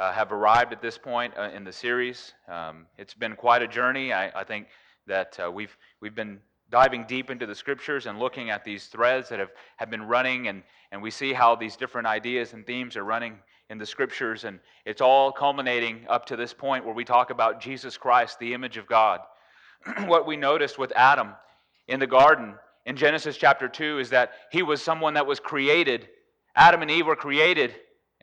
uh, have arrived at this point uh, in the series. Um, it's been quite a journey. I, I think that uh, we've, we've been diving deep into the scriptures and looking at these threads that have, have been running, and, and we see how these different ideas and themes are running in the scriptures, and it's all culminating up to this point where we talk about Jesus Christ, the image of God. what we noticed with Adam in the garden in Genesis chapter 2 is that he was someone that was created. Adam and Eve were created.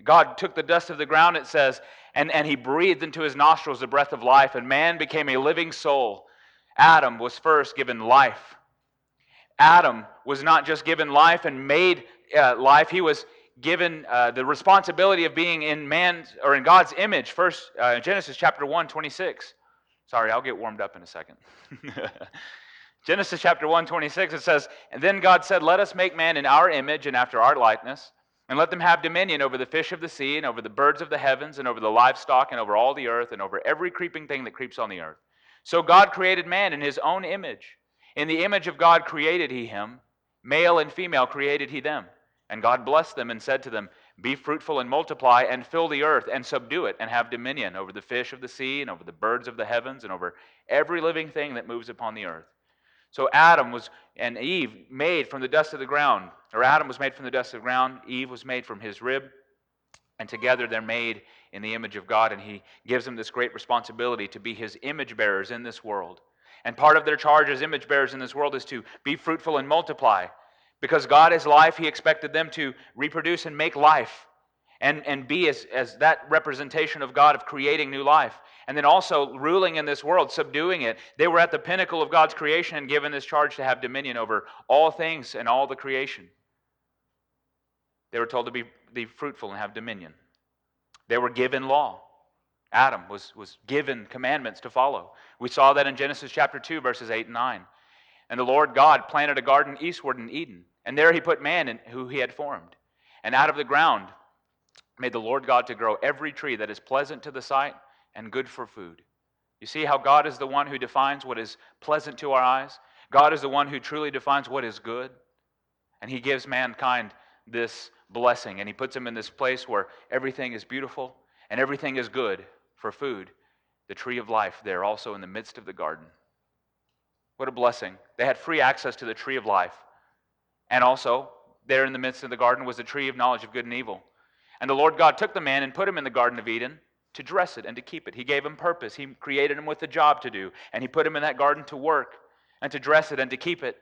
God took the dust of the ground, it says, and, and he breathed into his nostrils the breath of life, and man became a living soul. Adam was first given life. Adam was not just given life and made uh, life, he was given uh, the responsibility of being in man's or in God's image. First, uh, Genesis chapter 1, 26. Sorry, I'll get warmed up in a second. Genesis chapter 1, 26, it says, And then God said, Let us make man in our image and after our likeness, and let them have dominion over the fish of the sea, and over the birds of the heavens, and over the livestock, and over all the earth, and over every creeping thing that creeps on the earth. So God created man in his own image. In the image of God created he him, male and female created he them. And God blessed them and said to them, Be fruitful and multiply, and fill the earth, and subdue it, and have dominion over the fish of the sea, and over the birds of the heavens, and over every living thing that moves upon the earth. So Adam was and Eve made from the dust of the ground, or Adam was made from the dust of the ground, Eve was made from his rib, and together they're made in the image of God, and he gives them this great responsibility to be his image bearers in this world. And part of their charge as image bearers in this world is to be fruitful and multiply. Because God is life, He expected them to reproduce and make life and, and be as, as that representation of God of creating new life. And then also ruling in this world, subduing it. They were at the pinnacle of God's creation and given this charge to have dominion over all things and all the creation. They were told to be, be fruitful and have dominion. They were given law. Adam was, was given commandments to follow. We saw that in Genesis chapter 2, verses 8 and 9. And the Lord God planted a garden eastward in Eden, and there he put man in, who he had formed. And out of the ground made the Lord God to grow every tree that is pleasant to the sight and good for food. You see how God is the one who defines what is pleasant to our eyes? God is the one who truly defines what is good. And he gives mankind this blessing, and he puts him in this place where everything is beautiful and everything is good for food. The tree of life there, also in the midst of the garden. What a blessing. They had free access to the tree of life. And also, there in the midst of the garden was the tree of knowledge of good and evil. And the Lord God took the man and put him in the Garden of Eden to dress it and to keep it. He gave him purpose. He created him with a job to do. And he put him in that garden to work and to dress it and to keep it.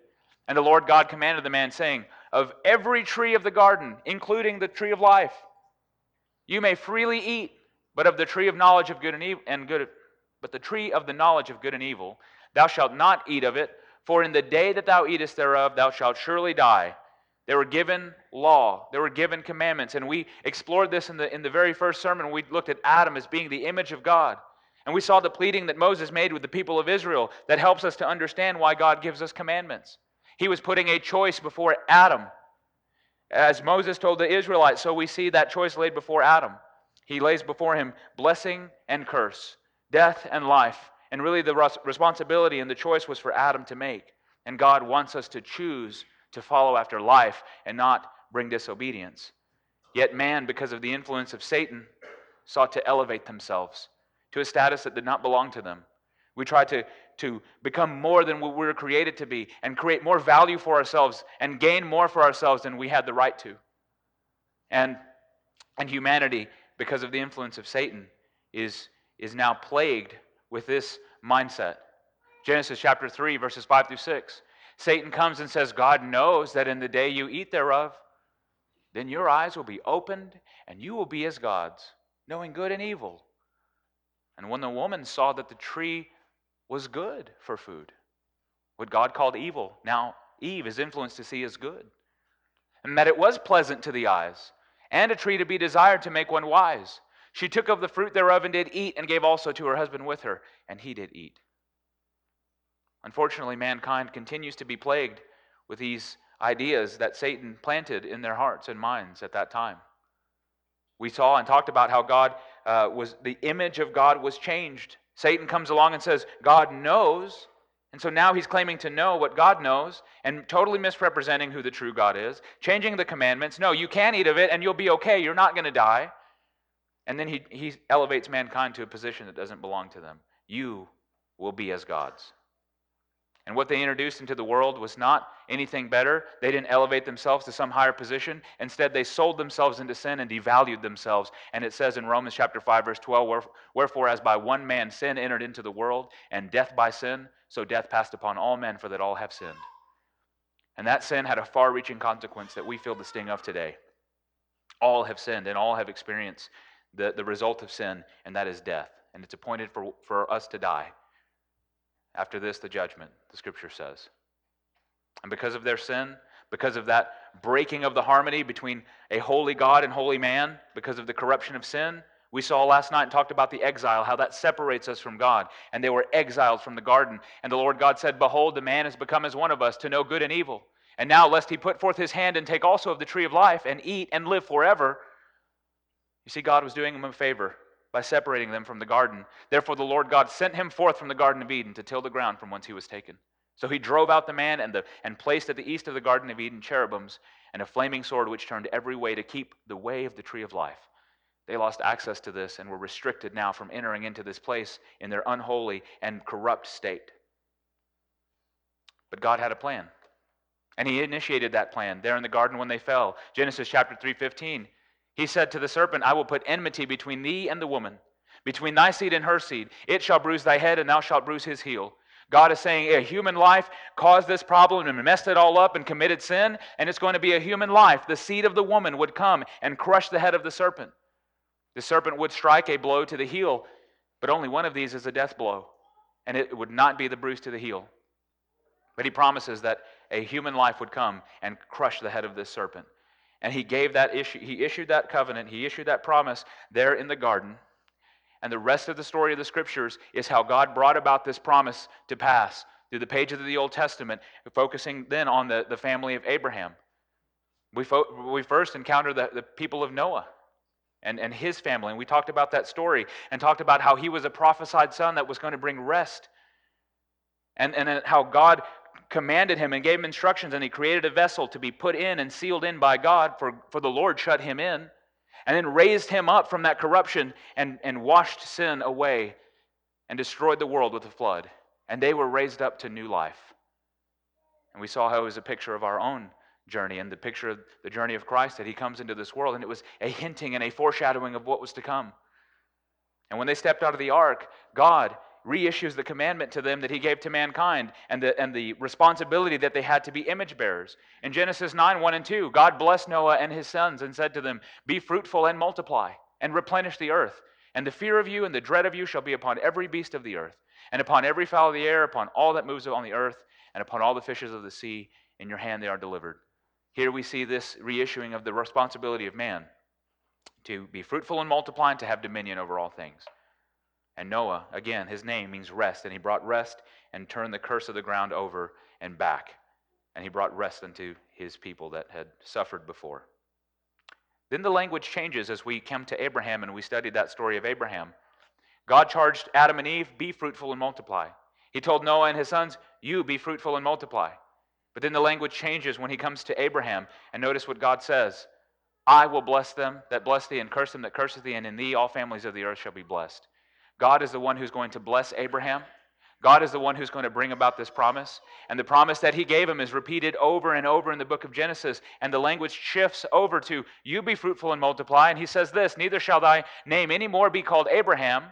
And the Lord God commanded the man, saying, Of every tree of the garden, including the tree of life, you may freely eat, but of the tree of knowledge of good and evil, and good, but the tree of the knowledge of good and evil, Thou shalt not eat of it, for in the day that thou eatest thereof, thou shalt surely die. They were given law, they were given commandments. And we explored this in the, in the very first sermon. We looked at Adam as being the image of God. And we saw the pleading that Moses made with the people of Israel that helps us to understand why God gives us commandments. He was putting a choice before Adam. As Moses told the Israelites, so we see that choice laid before Adam. He lays before him blessing and curse, death and life. And really, the responsibility and the choice was for Adam to make. And God wants us to choose to follow after life and not bring disobedience. Yet, man, because of the influence of Satan, sought to elevate themselves to a status that did not belong to them. We tried to, to become more than what we were created to be and create more value for ourselves and gain more for ourselves than we had the right to. And, and humanity, because of the influence of Satan, is, is now plagued with this mindset. Genesis chapter 3, verses 5 through 6. Satan comes and says, God knows that in the day you eat thereof, then your eyes will be opened and you will be as gods, knowing good and evil. And when the woman saw that the tree was good for food, what God called evil, now Eve is influenced to see as good, and that it was pleasant to the eyes, and a tree to be desired to make one wise. She took of the fruit thereof and did eat, and gave also to her husband with her, and he did eat. Unfortunately, mankind continues to be plagued with these ideas that Satan planted in their hearts and minds at that time. We saw and talked about how God uh, was, the image of God was changed. Satan comes along and says, God knows. And so now he's claiming to know what God knows and totally misrepresenting who the true God is, changing the commandments. No, you can eat of it and you'll be okay. You're not going to die. And then he, he elevates mankind to a position that doesn't belong to them. You will be as gods. And what they introduced into the world was not anything better. They didn't elevate themselves to some higher position. Instead, they sold themselves into sin and devalued themselves. And it says in Romans chapter 5, verse 12, Wherefore, as by one man sin entered into the world, and death by sin, so death passed upon all men, for that all have sinned. And that sin had a far reaching consequence that we feel the sting of today. All have sinned, and all have experienced the, the result of sin, and that is death. And it's appointed for, for us to die. After this, the judgment, the scripture says. And because of their sin, because of that breaking of the harmony between a holy God and holy man, because of the corruption of sin, we saw last night and talked about the exile, how that separates us from God. And they were exiled from the garden. And the Lord God said, Behold, the man has become as one of us to know good and evil. And now, lest he put forth his hand and take also of the tree of life and eat and live forever. You see, God was doing him a favor by separating them from the garden. Therefore, the Lord God sent him forth from the Garden of Eden to till the ground from whence he was taken. So he drove out the man and, the, and placed at the east of the Garden of Eden cherubims and a flaming sword which turned every way to keep the way of the tree of life. They lost access to this and were restricted now from entering into this place in their unholy and corrupt state. But God had a plan. And he initiated that plan there in the garden when they fell. Genesis chapter 3:15. He said to the serpent, I will put enmity between thee and the woman, between thy seed and her seed. It shall bruise thy head, and thou shalt bruise his heel. God is saying a human life caused this problem and messed it all up and committed sin, and it's going to be a human life. The seed of the woman would come and crush the head of the serpent. The serpent would strike a blow to the heel, but only one of these is a death blow, and it would not be the bruise to the heel. But he promises that a human life would come and crush the head of this serpent. And he gave that issue, he issued that covenant, he issued that promise there in the garden. And the rest of the story of the scriptures is how God brought about this promise to pass through the pages of the Old Testament, focusing then on the, the family of Abraham. We, fo- we first encounter the, the people of Noah and, and his family, and we talked about that story and talked about how he was a prophesied son that was going to bring rest. And, and uh, how God commanded him and gave him instructions, and he created a vessel to be put in and sealed in by God, for, for the Lord shut him in, and then raised him up from that corruption and, and washed sin away and destroyed the world with a flood. And they were raised up to new life. And we saw how it was a picture of our own journey and the picture of the journey of Christ that he comes into this world, and it was a hinting and a foreshadowing of what was to come. And when they stepped out of the ark, God reissues the commandment to them that he gave to mankind and the, and the responsibility that they had to be image bearers. In Genesis 9 1 and 2, God blessed Noah and his sons and said to them, Be fruitful and multiply, and replenish the earth. And the fear of you and the dread of you shall be upon every beast of the earth, and upon every fowl of the air, upon all that moves on the earth, and upon all the fishes of the sea. In your hand they are delivered. Here we see this reissuing of the responsibility of man to be fruitful and multiply and to have dominion over all things. And Noah, again, his name means rest, and he brought rest and turned the curse of the ground over and back. And he brought rest unto his people that had suffered before. Then the language changes as we come to Abraham and we studied that story of Abraham. God charged Adam and Eve, be fruitful and multiply. He told Noah and his sons, you be fruitful and multiply. But then the language changes when he comes to Abraham. And notice what God says I will bless them that bless thee, and curse them that curse thee, and in thee all families of the earth shall be blessed. God is the one who's going to bless Abraham. God is the one who's going to bring about this promise. And the promise that he gave him is repeated over and over in the book of Genesis. And the language shifts over to, You be fruitful and multiply. And he says this Neither shall thy name any more be called Abraham,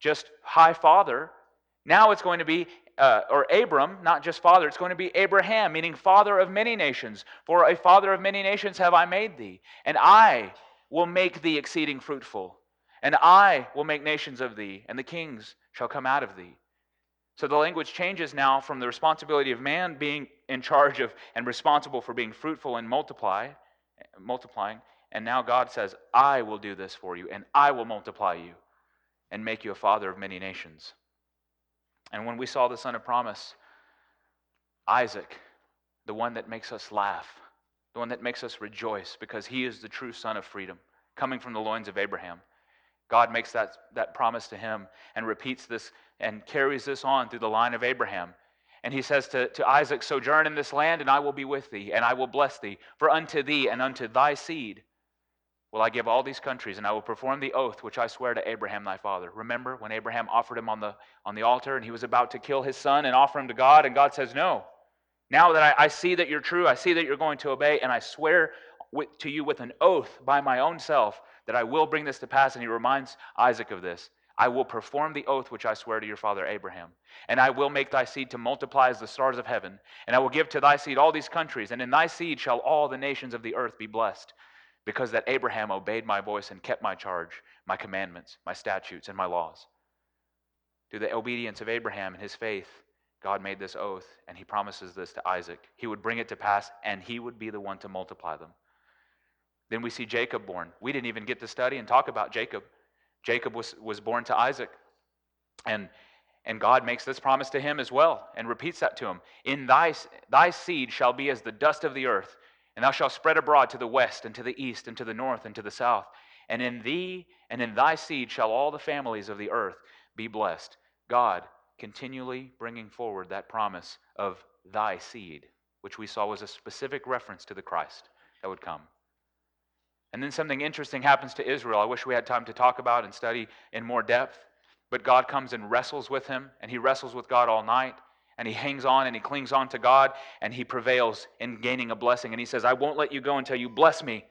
just high father. Now it's going to be, uh, or Abram, not just father, it's going to be Abraham, meaning father of many nations. For a father of many nations have I made thee, and I will make thee exceeding fruitful. And I will make nations of thee, and the kings shall come out of thee. So the language changes now from the responsibility of man being in charge of and responsible for being fruitful and multiply, multiplying, and now God says, I will do this for you, and I will multiply you and make you a father of many nations. And when we saw the son of promise, Isaac, the one that makes us laugh, the one that makes us rejoice because he is the true son of freedom, coming from the loins of Abraham. God makes that, that promise to him and repeats this and carries this on through the line of Abraham. And he says to, to Isaac, Sojourn in this land, and I will be with thee, and I will bless thee. For unto thee and unto thy seed will I give all these countries, and I will perform the oath which I swear to Abraham thy father. Remember when Abraham offered him on the, on the altar and he was about to kill his son and offer him to God, and God says, No. Now that I, I see that you're true, I see that you're going to obey, and I swear with, to you with an oath by my own self that I will bring this to pass. And he reminds Isaac of this. I will perform the oath which I swear to your father Abraham. And I will make thy seed to multiply as the stars of heaven. And I will give to thy seed all these countries. And in thy seed shall all the nations of the earth be blessed because that Abraham obeyed my voice and kept my charge, my commandments, my statutes, and my laws. Through the obedience of Abraham and his faith, God made this oath, and he promises this to Isaac. He would bring it to pass, and he would be the one to multiply them. Then we see Jacob born. We didn't even get to study and talk about Jacob. Jacob was, was born to Isaac. And, and God makes this promise to him as well and repeats that to him. In thy, thy seed shall be as the dust of the earth, and thou shalt spread abroad to the west and to the east and to the north and to the south. And in thee and in thy seed shall all the families of the earth be blessed. God continually bringing forward that promise of thy seed, which we saw was a specific reference to the Christ that would come. And then something interesting happens to Israel. I wish we had time to talk about and study in more depth. But God comes and wrestles with him, and he wrestles with God all night and he hangs on and he clings on to God and he prevails in gaining a blessing. And he says, I won't let you go until you bless me.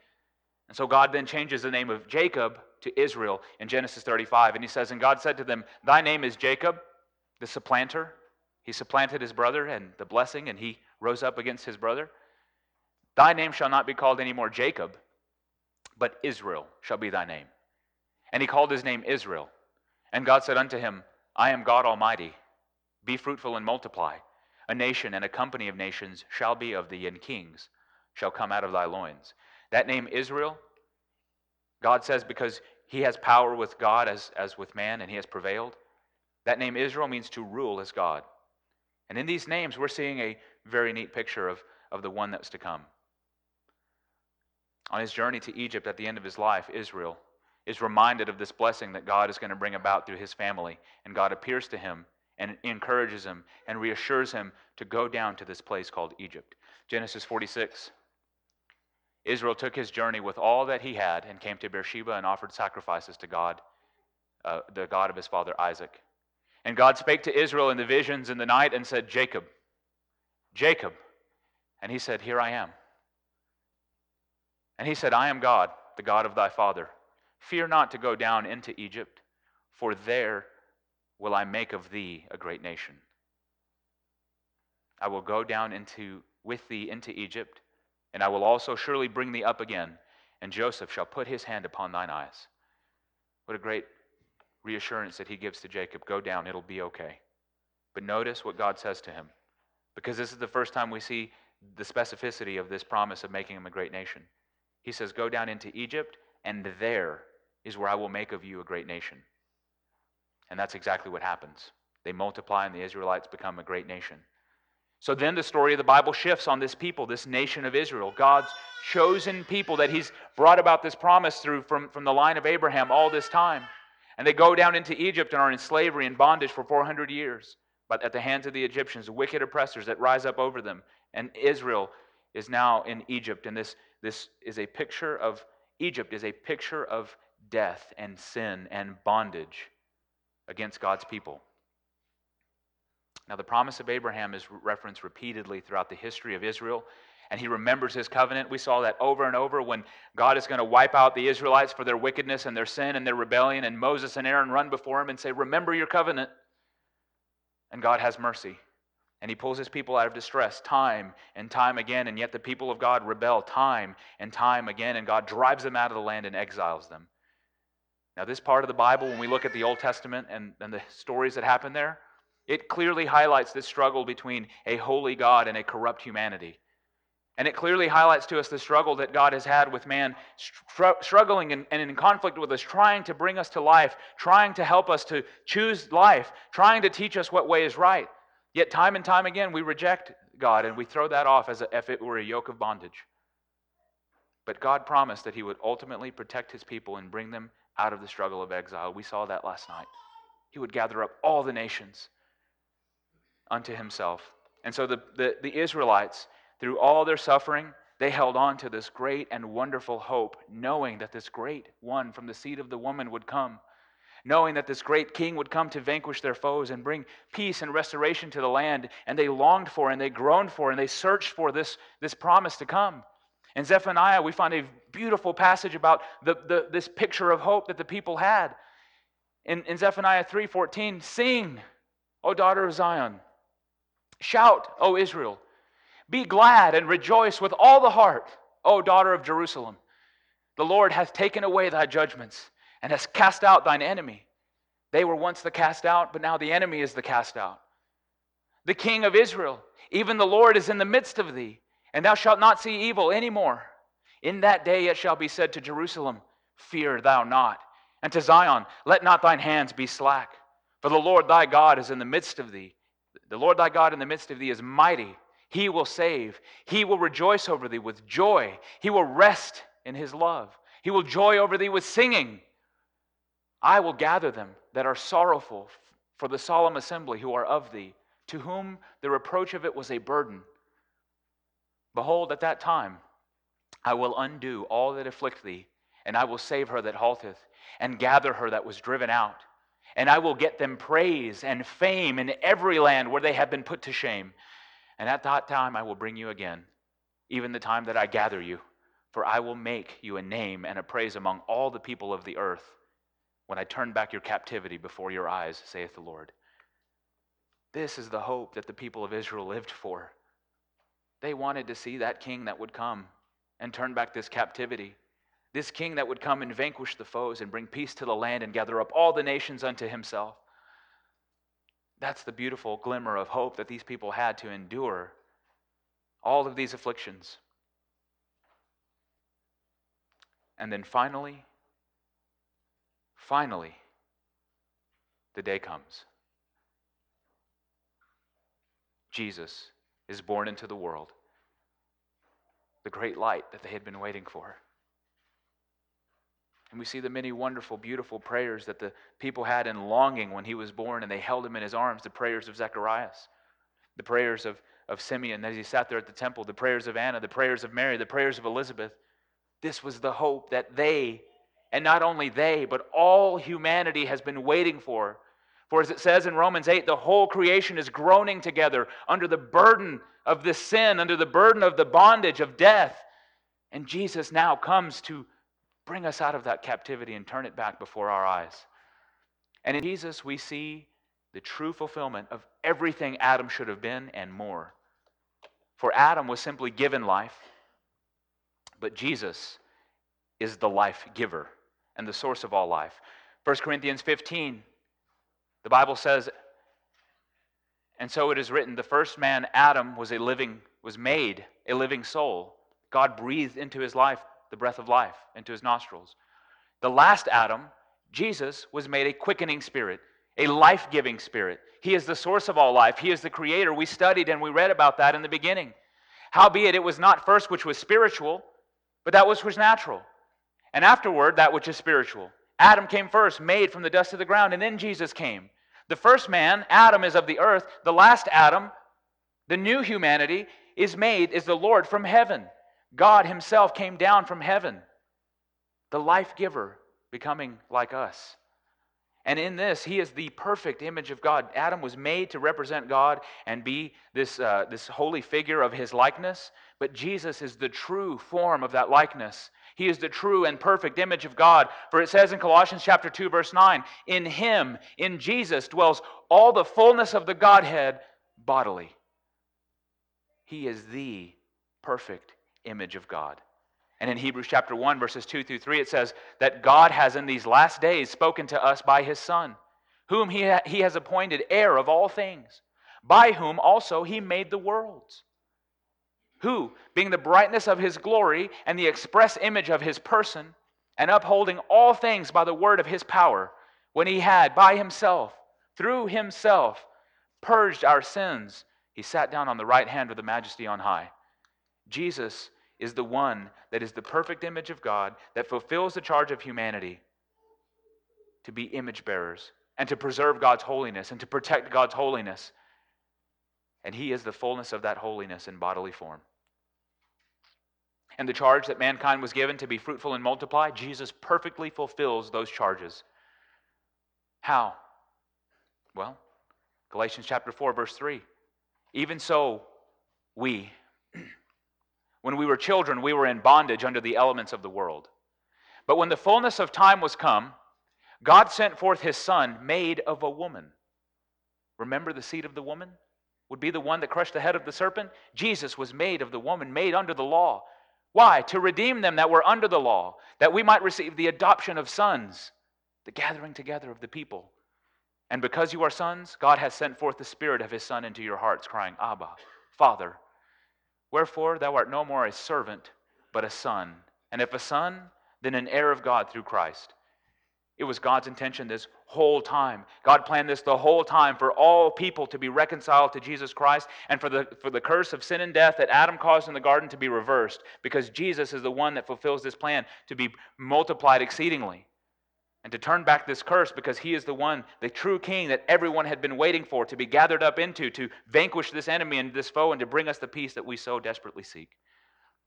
And so God then changes the name of Jacob to Israel in Genesis 35. And he says, And God said to them, Thy name is Jacob, the supplanter. He supplanted his brother and the blessing, and he rose up against his brother. Thy name shall not be called any more Jacob, but Israel shall be thy name. And he called his name Israel. And God said unto him, I am God Almighty. Be fruitful and multiply. A nation and a company of nations shall be of thee, and kings shall come out of thy loins. That name Israel, God says because he has power with God as, as with man, and he has prevailed. That name Israel means to rule as God. And in these names, we're seeing a very neat picture of, of the one that's to come. On his journey to Egypt at the end of his life, Israel is reminded of this blessing that God is going to bring about through his family. And God appears to him and encourages him and reassures him to go down to this place called Egypt. Genesis 46. Israel took his journey with all that he had and came to Beersheba and offered sacrifices to God, uh, the God of his father Isaac. And God spake to Israel in the visions in the night and said, Jacob, Jacob. And he said, Here I am. And he said, I am God, the God of thy father. Fear not to go down into Egypt, for there will I make of thee a great nation. I will go down into with thee into Egypt, and I will also surely bring thee up again, and Joseph shall put his hand upon thine eyes. What a great reassurance that he gives to Jacob. Go down, it'll be okay. But notice what God says to him, because this is the first time we see the specificity of this promise of making him a great nation. He says, Go down into Egypt, and there is where I will make of you a great nation. And that's exactly what happens. They multiply, and the Israelites become a great nation. So then the story of the Bible shifts on this people, this nation of Israel, God's chosen people that He's brought about this promise through from, from the line of Abraham all this time. And they go down into Egypt and are in slavery and bondage for 400 years, but at the hands of the Egyptians, wicked oppressors that rise up over them. And Israel is now in Egypt. And this, this is a picture of Egypt, is a picture of death and sin and bondage against God's people. Now, the promise of Abraham is referenced repeatedly throughout the history of Israel, and he remembers his covenant. We saw that over and over when God is going to wipe out the Israelites for their wickedness and their sin and their rebellion, and Moses and Aaron run before him and say, Remember your covenant. And God has mercy. And he pulls his people out of distress time and time again, and yet the people of God rebel time and time again, and God drives them out of the land and exiles them. Now, this part of the Bible, when we look at the Old Testament and, and the stories that happen there, it clearly highlights this struggle between a holy God and a corrupt humanity. And it clearly highlights to us the struggle that God has had with man, str- struggling and, and in conflict with us, trying to bring us to life, trying to help us to choose life, trying to teach us what way is right. Yet, time and time again, we reject God and we throw that off as if it were a yoke of bondage. But God promised that He would ultimately protect His people and bring them out of the struggle of exile. We saw that last night. He would gather up all the nations unto himself. And so the, the, the Israelites, through all their suffering, They held on to this great and wonderful hope, knowing that this great one from the seed of the woman would come, knowing that this great king would come to vanquish their foes and bring peace and restoration to the land. And they longed for and they groaned for and they searched for this, this promise to come. In Zephaniah, we find a beautiful passage about the, the, this picture of hope that the people had. In, in Zephaniah 3:14, sing, O daughter of Zion. Shout, O Israel. Be glad and rejoice with all the heart, O daughter of Jerusalem. The Lord hath taken away thy judgments and has cast out thine enemy. They were once the cast out, but now the enemy is the cast out. The king of Israel, even the Lord is in the midst of thee, and thou shalt not see evil any more. In that day it shall be said to Jerusalem, Fear thou not, and to Zion, Let not thine hands be slack. For the Lord thy God is in the midst of thee. The Lord thy God in the midst of thee is mighty he will save. He will rejoice over thee with joy. He will rest in his love. He will joy over thee with singing. I will gather them that are sorrowful for the solemn assembly who are of thee, to whom the reproach of it was a burden. Behold, at that time I will undo all that afflict thee, and I will save her that halteth, and gather her that was driven out. And I will get them praise and fame in every land where they have been put to shame. And at that time I will bring you again, even the time that I gather you, for I will make you a name and a praise among all the people of the earth when I turn back your captivity before your eyes, saith the Lord. This is the hope that the people of Israel lived for. They wanted to see that king that would come and turn back this captivity. This king that would come and vanquish the foes and bring peace to the land and gather up all the nations unto himself. That's the beautiful glimmer of hope that these people had to endure all of these afflictions. And then finally, finally, the day comes. Jesus is born into the world, the great light that they had been waiting for. And we see the many wonderful, beautiful prayers that the people had in longing when he was born, and they held him in his arms the prayers of Zacharias, the prayers of, of Simeon as he sat there at the temple, the prayers of Anna, the prayers of Mary, the prayers of Elizabeth. This was the hope that they, and not only they, but all humanity has been waiting for. For as it says in Romans 8, the whole creation is groaning together under the burden of the sin, under the burden of the bondage of death. And Jesus now comes to bring us out of that captivity and turn it back before our eyes. And in Jesus, we see the true fulfillment of everything Adam should have been and more. For Adam was simply given life, but Jesus is the life giver and the source of all life. 1 Corinthians 15, the Bible says, and so it is written, the first man, Adam, was a living, was made a living soul. God breathed into his life the breath of life into his nostrils. The last Adam, Jesus, was made a quickening spirit, a life giving spirit. He is the source of all life, He is the creator. We studied and we read about that in the beginning. Howbeit, it was not first which was spiritual, but that which was natural. And afterward, that which is spiritual. Adam came first, made from the dust of the ground, and then Jesus came. The first man, Adam, is of the earth. The last Adam, the new humanity, is made, is the Lord from heaven. God Himself came down from heaven, the life giver, becoming like us. And in this, he is the perfect image of God. Adam was made to represent God and be this, uh, this holy figure of his likeness, but Jesus is the true form of that likeness. He is the true and perfect image of God. For it says in Colossians chapter 2 verse 9, in him, in Jesus dwells all the fullness of the Godhead bodily. He is the perfect image of God. And in Hebrews chapter 1, verses 2 through 3, it says that God has in these last days spoken to us by his Son, whom he, ha- he has appointed heir of all things, by whom also he made the worlds. Who, being the brightness of his glory and the express image of his person, and upholding all things by the word of his power, when he had by himself, through himself, purged our sins, he sat down on the right hand of the majesty on high. Jesus is the one that is the perfect image of God that fulfills the charge of humanity to be image bearers and to preserve God's holiness and to protect God's holiness. And He is the fullness of that holiness in bodily form. And the charge that mankind was given to be fruitful and multiply, Jesus perfectly fulfills those charges. How? Well, Galatians chapter 4, verse 3. Even so, we, when we were children, we were in bondage under the elements of the world. But when the fullness of time was come, God sent forth his Son, made of a woman. Remember the seed of the woman? Would be the one that crushed the head of the serpent? Jesus was made of the woman, made under the law. Why? To redeem them that were under the law, that we might receive the adoption of sons, the gathering together of the people. And because you are sons, God has sent forth the Spirit of His Son into your hearts, crying, Abba, Father. Wherefore thou art no more a servant, but a son. And if a son, then an heir of God through Christ. It was God's intention this whole time. God planned this the whole time for all people to be reconciled to Jesus Christ and for the, for the curse of sin and death that Adam caused in the garden to be reversed because Jesus is the one that fulfills this plan to be multiplied exceedingly and to turn back this curse because he is the one, the true king that everyone had been waiting for to be gathered up into, to vanquish this enemy and this foe and to bring us the peace that we so desperately seek.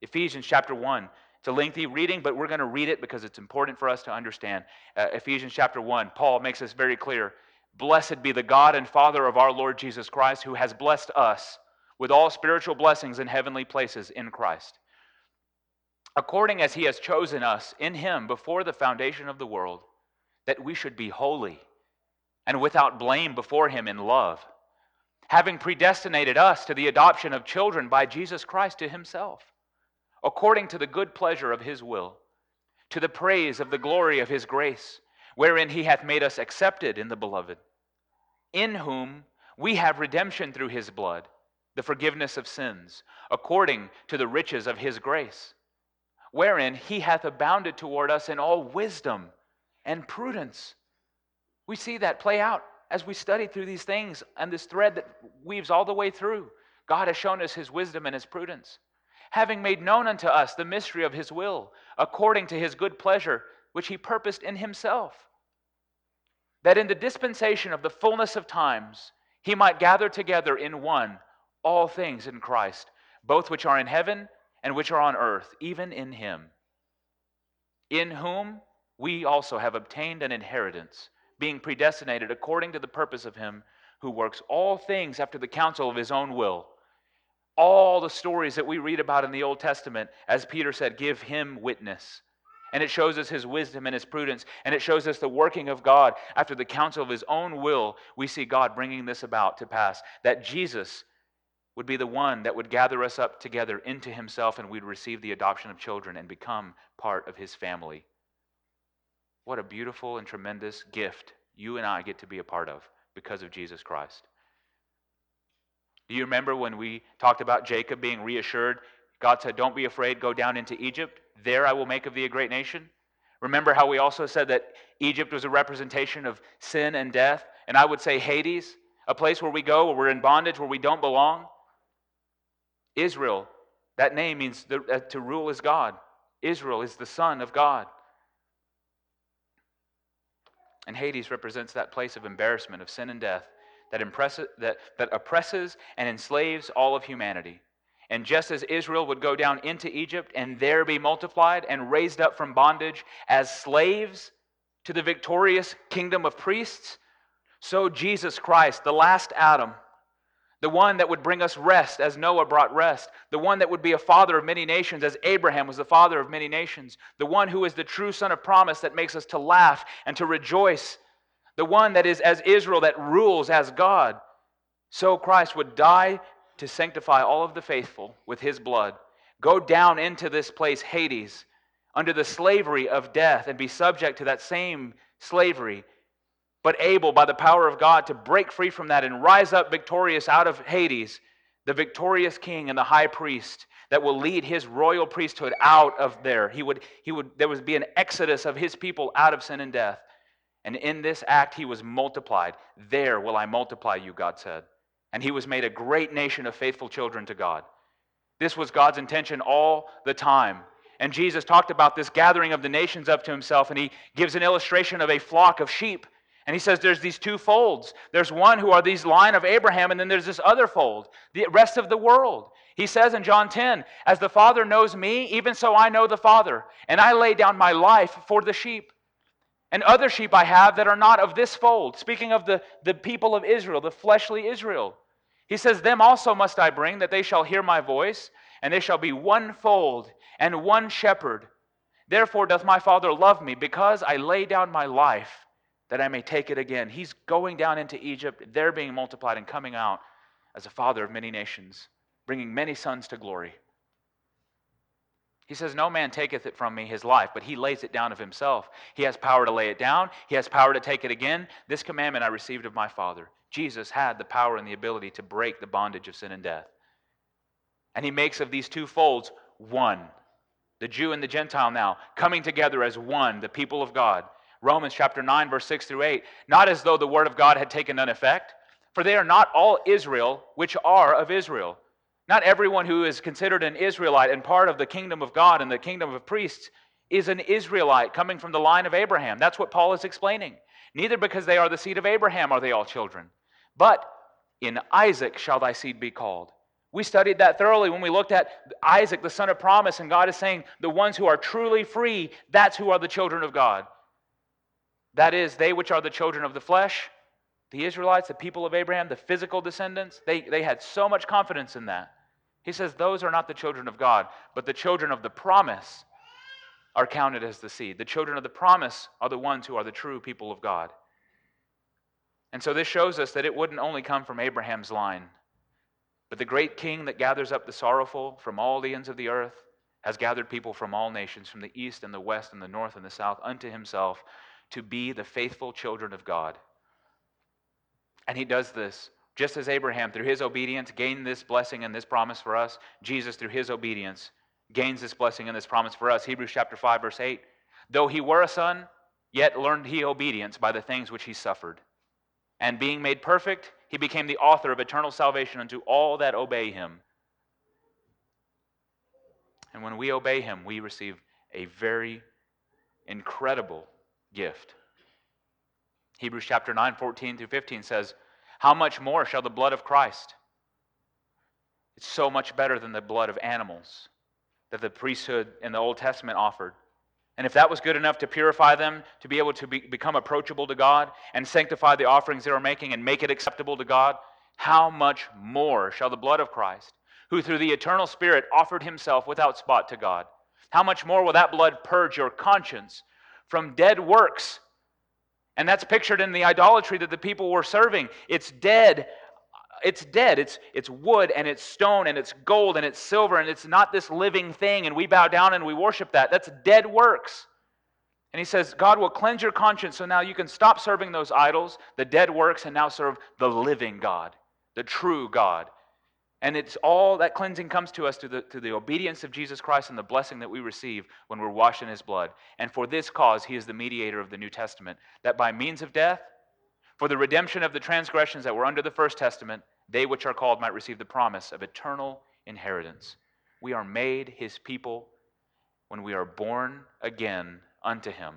Ephesians chapter 1 it's a lengthy reading, but we're going to read it because it's important for us to understand. Uh, Ephesians chapter 1, Paul makes this very clear. Blessed be the God and Father of our Lord Jesus Christ, who has blessed us with all spiritual blessings in heavenly places in Christ. According as he has chosen us in him before the foundation of the world, that we should be holy and without blame before him in love, having predestinated us to the adoption of children by Jesus Christ to himself according to the good pleasure of his will, to the praise of the glory of his grace, wherein he hath made us accepted in the beloved, in whom we have redemption through his blood, the forgiveness of sins, according to the riches of his grace, wherein he hath abounded toward us in all wisdom and prudence. We see that play out as we study through these things and this thread that weaves all the way through. God has shown us his wisdom and his prudence having made known unto us the mystery of his will, according to his good pleasure, which he purposed in himself, that in the dispensation of the fullness of times he might gather together in one all things in Christ, both which are in heaven and which are on earth, even in him, in whom we also have obtained an inheritance, being predestinated according to the purpose of him who works all things after the counsel of his own will all the stories that we read about in the Old Testament, as Peter said, give him witness. And it shows us his wisdom and his prudence. And it shows us the working of God after the counsel of his own will. We see God bringing this about to pass. That Jesus would be the one that would gather us up together into himself and we'd receive the adoption of children and become part of his family. What a beautiful and tremendous gift you and I get to be a part of because of Jesus Christ. Do you remember when we talked about Jacob being reassured? God said, Don't be afraid, go down into Egypt. There I will make of thee a great nation. Remember how we also said that Egypt was a representation of sin and death? And I would say Hades, a place where we go, where we're in bondage, where we don't belong. Israel, that name means uh, to rule as God. Israel is the son of God. And Hades represents that place of embarrassment, of sin and death that, impresses, that, that oppresses and enslaves all of humanity. And just as Israel would go down into Egypt and there be multiplied and raised up from bondage as slaves to the victorious kingdom of priests, so Jesus Christ, the last Adam, the one that would bring us rest as Noah brought rest, the one that would be a father of many nations as Abraham was the father of many nations, the one who is the true son of promise that makes us to laugh and to rejoice the one that is as Israel that rules as God. So Christ would die to sanctify all of the faithful with his blood, go down into this place, Hades, under the slavery of death, and be subject to that same slavery, but able by the power of God to break free from that and rise up victorious out of Hades, the victorious king and the high priest that will lead his royal priesthood out of there. He would, he would, there would be an exodus of his people out of sin and death. And in this act, he was multiplied. There will I multiply you, God said. And he was made a great nation of faithful children to God. This was God's intention all the time. And Jesus talked about this gathering of the nations up to himself, and he gives an illustration of a flock of sheep And he says there's these two folds. There's one who are these line of Abraham, and then there's this other fold, the rest of the world. He says in John 10, As the Father knows me, even so I know the Father, and I lay down my life for the sheep. And other sheep I have that are not of this fold. Speaking of the, the people of Israel, the fleshly Israel. He says, Them also must I bring, that they shall hear my voice, and they shall be one fold and one shepherd. Therefore doth my Father love me, because I lay down my life that I may take it again. He's going down into Egypt, there being multiplied and coming out as a father of many nations, bringing many sons to glory. He says, No man taketh it from me, his life, but he lays it down of himself. He has power to lay it down, he has power to take it again. This commandment I received of my Father. Jesus had the power and the ability to break the bondage of sin and death. And he makes of these two folds one. The Jew and the Gentile now coming together as one, the people of God. Romans chapter 9, verse 6 through 8. Not as though the word of God had taken none effect, for they are not all Israel which are of Israel. Not everyone who is considered an Israelite and part of the kingdom of God and the kingdom of priests is an Israelite coming from the line of Abraham. That's what Paul is explaining. Neither because they are the seed of Abraham are they all children, but in Isaac shall thy seed be called. We studied that thoroughly when we looked at Isaac, the son of promise, and God is saying the ones who are truly free, that's who are the children of God. That is, they which are the children of the flesh, the Israelites, the people of Abraham, the physical descendants, they, they had so much confidence in that. He says, Those are not the children of God, but the children of the promise are counted as the seed. The children of the promise are the ones who are the true people of God. And so this shows us that it wouldn't only come from Abraham's line, but the great king that gathers up the sorrowful from all the ends of the earth has gathered people from all nations, from the east and the west and the north and the south, unto himself to be the faithful children of God. And he does this just as Abraham, through his obedience, gained this blessing and this promise for us. Jesus, through his obedience, gains this blessing and this promise for us. Hebrews chapter 5, verse 8. Though he were a son, yet learned he obedience by the things which he suffered. And being made perfect, he became the author of eternal salvation unto all that obey him. And when we obey him, we receive a very incredible gift. Hebrews chapter 9, 14 through 15 says, How much more shall the blood of Christ? It's so much better than the blood of animals that the priesthood in the Old Testament offered. And if that was good enough to purify them, to be able to be, become approachable to God and sanctify the offerings they were making and make it acceptable to God, how much more shall the blood of Christ, who through the eternal Spirit offered himself without spot to God, how much more will that blood purge your conscience from dead works. And that's pictured in the idolatry that the people were serving. It's dead. It's dead. It's, it's wood and it's stone and it's gold and it's silver and it's not this living thing and we bow down and we worship that. That's dead works. And he says, God will cleanse your conscience so now you can stop serving those idols, the dead works, and now serve the living God, the true God, and it's all that cleansing comes to us through the, through the obedience of Jesus Christ and the blessing that we receive when we're washed in his blood. And for this cause, he is the mediator of the New Testament, that by means of death, for the redemption of the transgressions that were under the first testament, they which are called might receive the promise of eternal inheritance. We are made his people when we are born again unto him.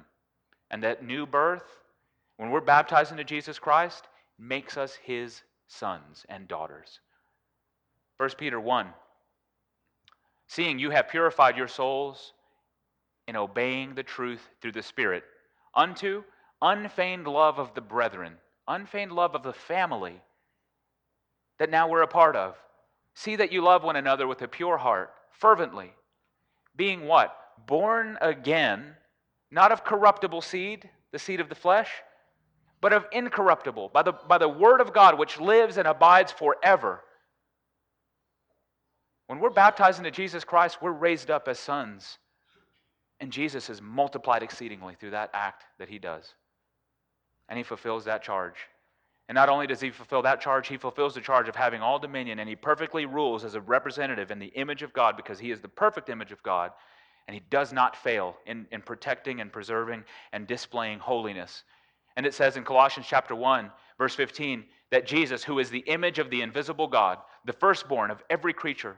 And that new birth, when we're baptized into Jesus Christ, makes us his sons and daughters. 1 Peter 1 Seeing you have purified your souls in obeying the truth through the Spirit, unto unfeigned love of the brethren, unfeigned love of the family that now we're a part of. See that you love one another with a pure heart, fervently, being what? Born again, not of corruptible seed, the seed of the flesh, but of incorruptible, by the, by the word of God which lives and abides forever. When we're baptized into Jesus Christ, we're raised up as sons. And Jesus is multiplied exceedingly through that act that he does. And he fulfills that charge. And not only does he fulfill that charge, he fulfills the charge of having all dominion, and he perfectly rules as a representative in the image of God because he is the perfect image of God. And he does not fail in, in protecting and preserving and displaying holiness. And it says in Colossians chapter 1, verse 15, that Jesus, who is the image of the invisible God, the firstborn of every creature,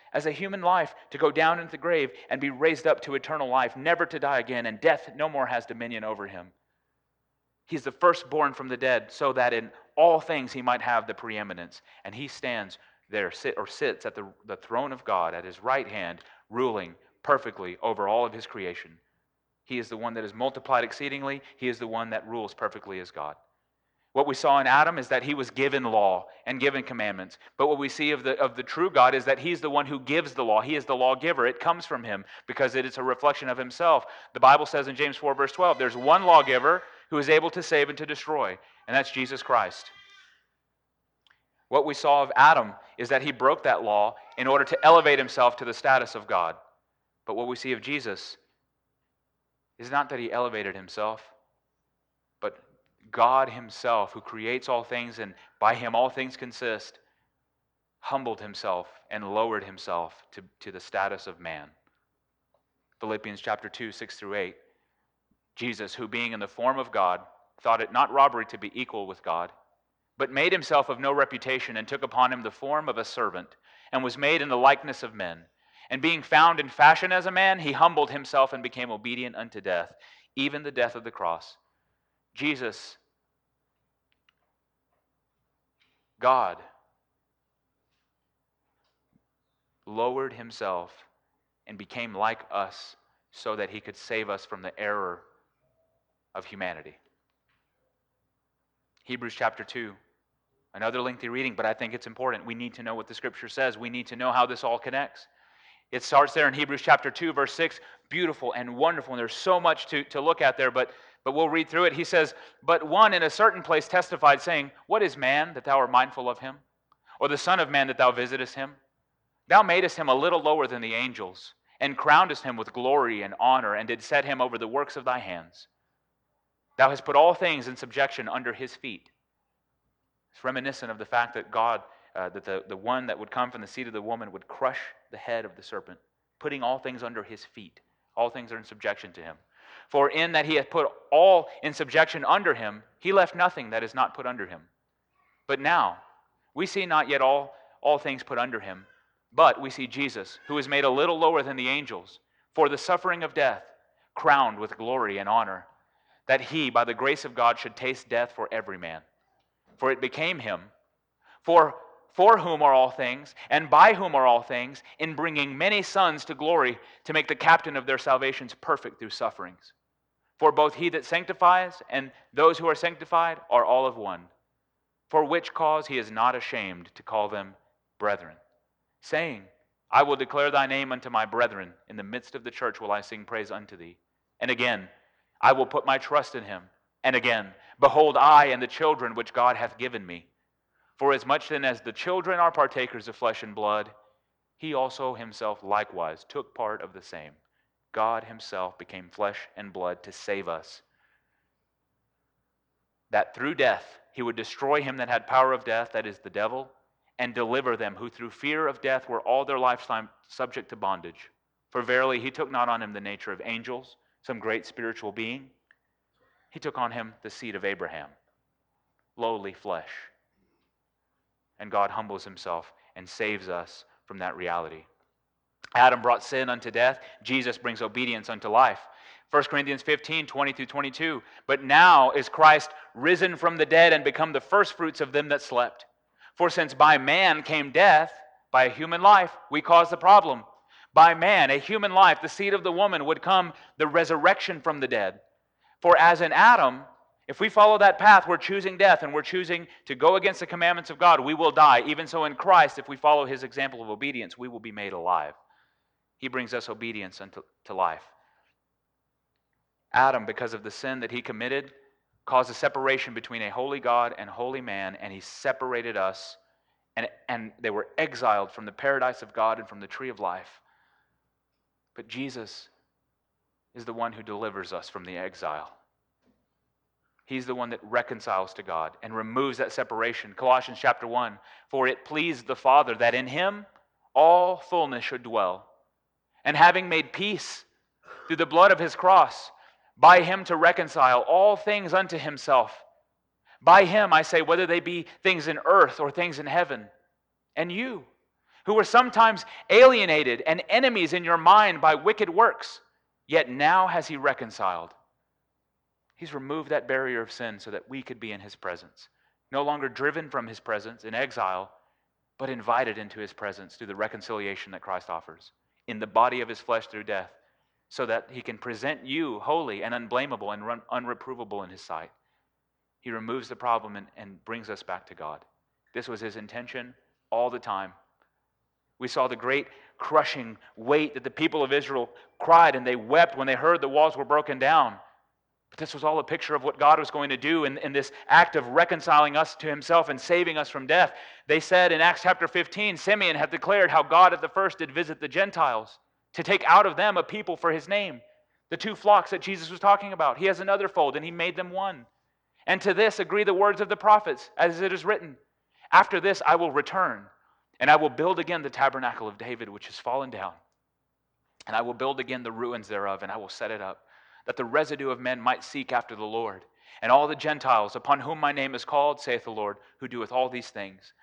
as a human life to go down into the grave and be raised up to eternal life, never to die again, and death no more has dominion over him. He's the firstborn from the dead, so that in all things he might have the preeminence. And he stands there, sit, or sits at the, the throne of God at his right hand, ruling perfectly over all of his creation. He is the one that is multiplied exceedingly, he is the one that rules perfectly as God. What we saw in Adam is that he was given law and given commandments. But what we see of the, of the true God is that he's the one who gives the law. He is the lawgiver. It comes from him because it is a reflection of himself. The Bible says in James 4, verse 12, there's one lawgiver who is able to save and to destroy, and that's Jesus Christ. What we saw of Adam is that he broke that law in order to elevate himself to the status of God. But what we see of Jesus is not that he elevated himself, God Himself, who creates all things and by Him all things consist, humbled Himself and lowered Himself to, to the status of man. Philippians chapter 2, 6 through 8. Jesus, who being in the form of God, thought it not robbery to be equal with God, but made himself of no reputation, and took upon him the form of a servant, and was made in the likeness of men. And being found in fashion as a man, he humbled himself and became obedient unto death, even the death of the cross. Jesus God lowered himself and became like us so that he could save us from the error of humanity. Hebrews chapter 2. Another lengthy reading, but I think it's important. We need to know what the scripture says. We need to know how this all connects. It starts there in Hebrews chapter 2, verse 6. Beautiful and wonderful. And there's so much to, to look at there, but but we'll read through it. He says, But one in a certain place testified, saying, What is man that thou art mindful of him? Or the Son of Man that thou visitest him? Thou madest him a little lower than the angels, and crownedest him with glory and honor, and did set him over the works of thy hands. Thou hast put all things in subjection under his feet. It's reminiscent of the fact that God, uh, that the, the one that would come from the seed of the woman would crush the head of the serpent, putting all things under his feet. All things are in subjection to him. For in that he hath put all in subjection under him, he left nothing that is not put under him. But now, we see not yet all, all things put under him, but we see Jesus, who is made a little lower than the angels, for the suffering of death, crowned with glory and honor, that he, by the grace of God, should taste death for every man. For it became him, for for whom are all things, and by whom are all things, in bringing many sons to glory, to make the captain of their salvations perfect through sufferings. For both he that sanctifies and those who are sanctified are all of one. For which cause he is not ashamed to call them brethren, saying, I will declare thy name unto my brethren. In the midst of the church will I sing praise unto thee. And again, I will put my trust in him. And again, behold, I and the children which God hath given me. For as much then as the children are partakers of flesh and blood, he also himself likewise took part of the same God Himself became flesh and blood to save us. That through death He would destroy him that had power of death, that is the devil, and deliver them who through fear of death were all their lifetime subject to bondage. For verily He took not on Him the nature of angels, some great spiritual being. He took on Him the seed of Abraham, lowly flesh. And God humbles Himself and saves us from that reality. Adam brought sin unto death, Jesus brings obedience unto life. 1 Corinthians 15, 20 through 22. But now is Christ risen from the dead and become the firstfruits of them that slept. For since by man came death, by a human life, we caused the problem. By man, a human life, the seed of the woman, would come the resurrection from the dead. For as in Adam, if we follow that path, we're choosing death and we're choosing to go against the commandments of God, we will die. Even so, in Christ, if we follow his example of obedience, we will be made alive. He brings us obedience unto to life. Adam, because of the sin that he committed, caused a separation between a holy God and holy man, and he separated us, and, and they were exiled from the paradise of God and from the tree of life. But Jesus is the one who delivers us from the exile. He's the one that reconciles to God and removes that separation. Colossians chapter 1 For it pleased the Father that in him all fullness should dwell. And having made peace through the blood of his cross, by him to reconcile all things unto himself. By him, I say, whether they be things in earth or things in heaven. And you, who were sometimes alienated and enemies in your mind by wicked works, yet now has he reconciled. He's removed that barrier of sin so that we could be in his presence. No longer driven from his presence in exile, but invited into his presence through the reconciliation that Christ offers in the body of his flesh through death, so that he can present you holy and unblameable and unreprovable in his sight. He removes the problem and, and brings us back to God. This was his intention all the time. We saw the great crushing weight that the people of Israel cried and they wept when they heard the walls were broken down. But this was all a picture of what God was going to do in, in this act of reconciling us to himself and saving us from death. They said in Acts chapter 15, Simeon had declared how God at the first did visit the Gentiles to take out of them a people for his name. The two flocks that Jesus was talking about. He has another fold and he made them one. And to this agree the words of the prophets, as it is written After this I will return, and I will build again the tabernacle of David, which has fallen down. And I will build again the ruins thereof, and I will set it up, that the residue of men might seek after the Lord. And all the Gentiles, upon whom my name is called, saith the Lord, who doeth all these things.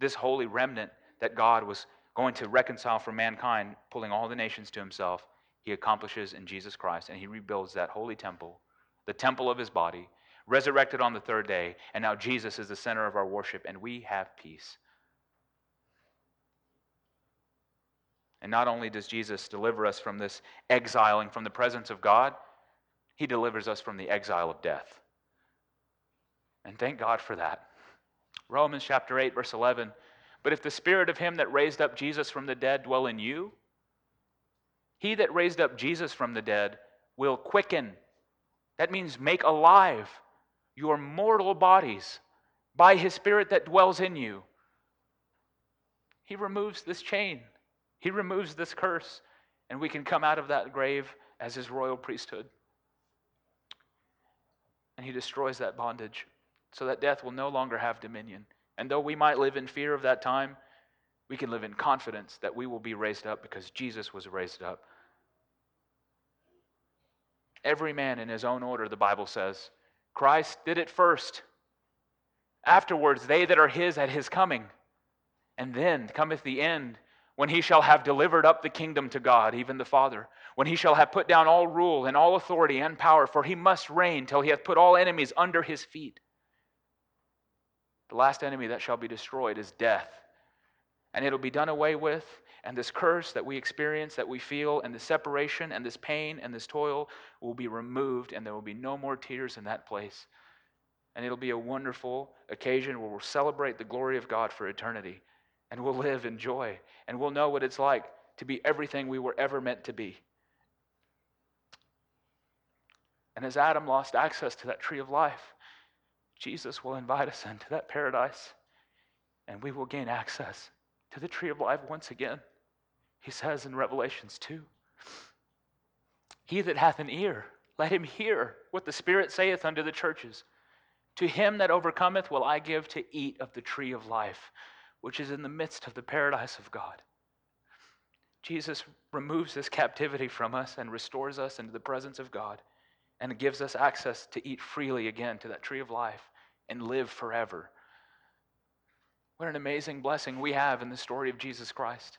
This holy remnant that God was going to reconcile for mankind, pulling all the nations to himself, he accomplishes in Jesus Christ, and he rebuilds that holy temple, the temple of his body, resurrected on the third day, and now Jesus is the center of our worship, and we have peace. And not only does Jesus deliver us from this exiling from the presence of God, he delivers us from the exile of death. And thank God for that. Romans chapter 8, verse 11. But if the spirit of him that raised up Jesus from the dead dwell in you, he that raised up Jesus from the dead will quicken. That means make alive your mortal bodies by his Spirit that dwells in you. He removes this chain, he removes this curse, and we can come out of that grave as his royal priesthood. And he destroys that bondage so that death will no longer have dominion. And though we might live in fear of that time, we can live in confidence that we will be raised up because Jesus was raised up. Every man in his own order, the Bible says. Christ did it first. Afterwards, they that are his at his coming. And then cometh the end, when he shall have delivered up the kingdom to God, even the Father, when he shall have put down all rule and all authority and power, for he must reign till he hath put all enemies under his feet. The last enemy that shall be destroyed is death. And it'll be done away with, and this curse that we experience, that we feel, and the separation, and this pain, and this toil will be removed, and there will be no more tears in that place. And it'll be a wonderful occasion where we'll celebrate the glory of God for eternity, and we'll live in joy, and we'll know what it's like to be everything we were ever meant to be. And as Adam lost access to that tree of life, Jesus will invite us into that paradise, and we will gain access to the tree of life once again. He says in Revelations 2 He that hath an ear, let him hear what the Spirit saith unto the churches. To him that overcometh will I give to eat of the tree of life, which is in the midst of the paradise of God. Jesus removes this captivity from us and restores us into the presence of God and gives us access to eat freely again to that tree of life and live forever. What an amazing blessing we have in the story of Jesus Christ.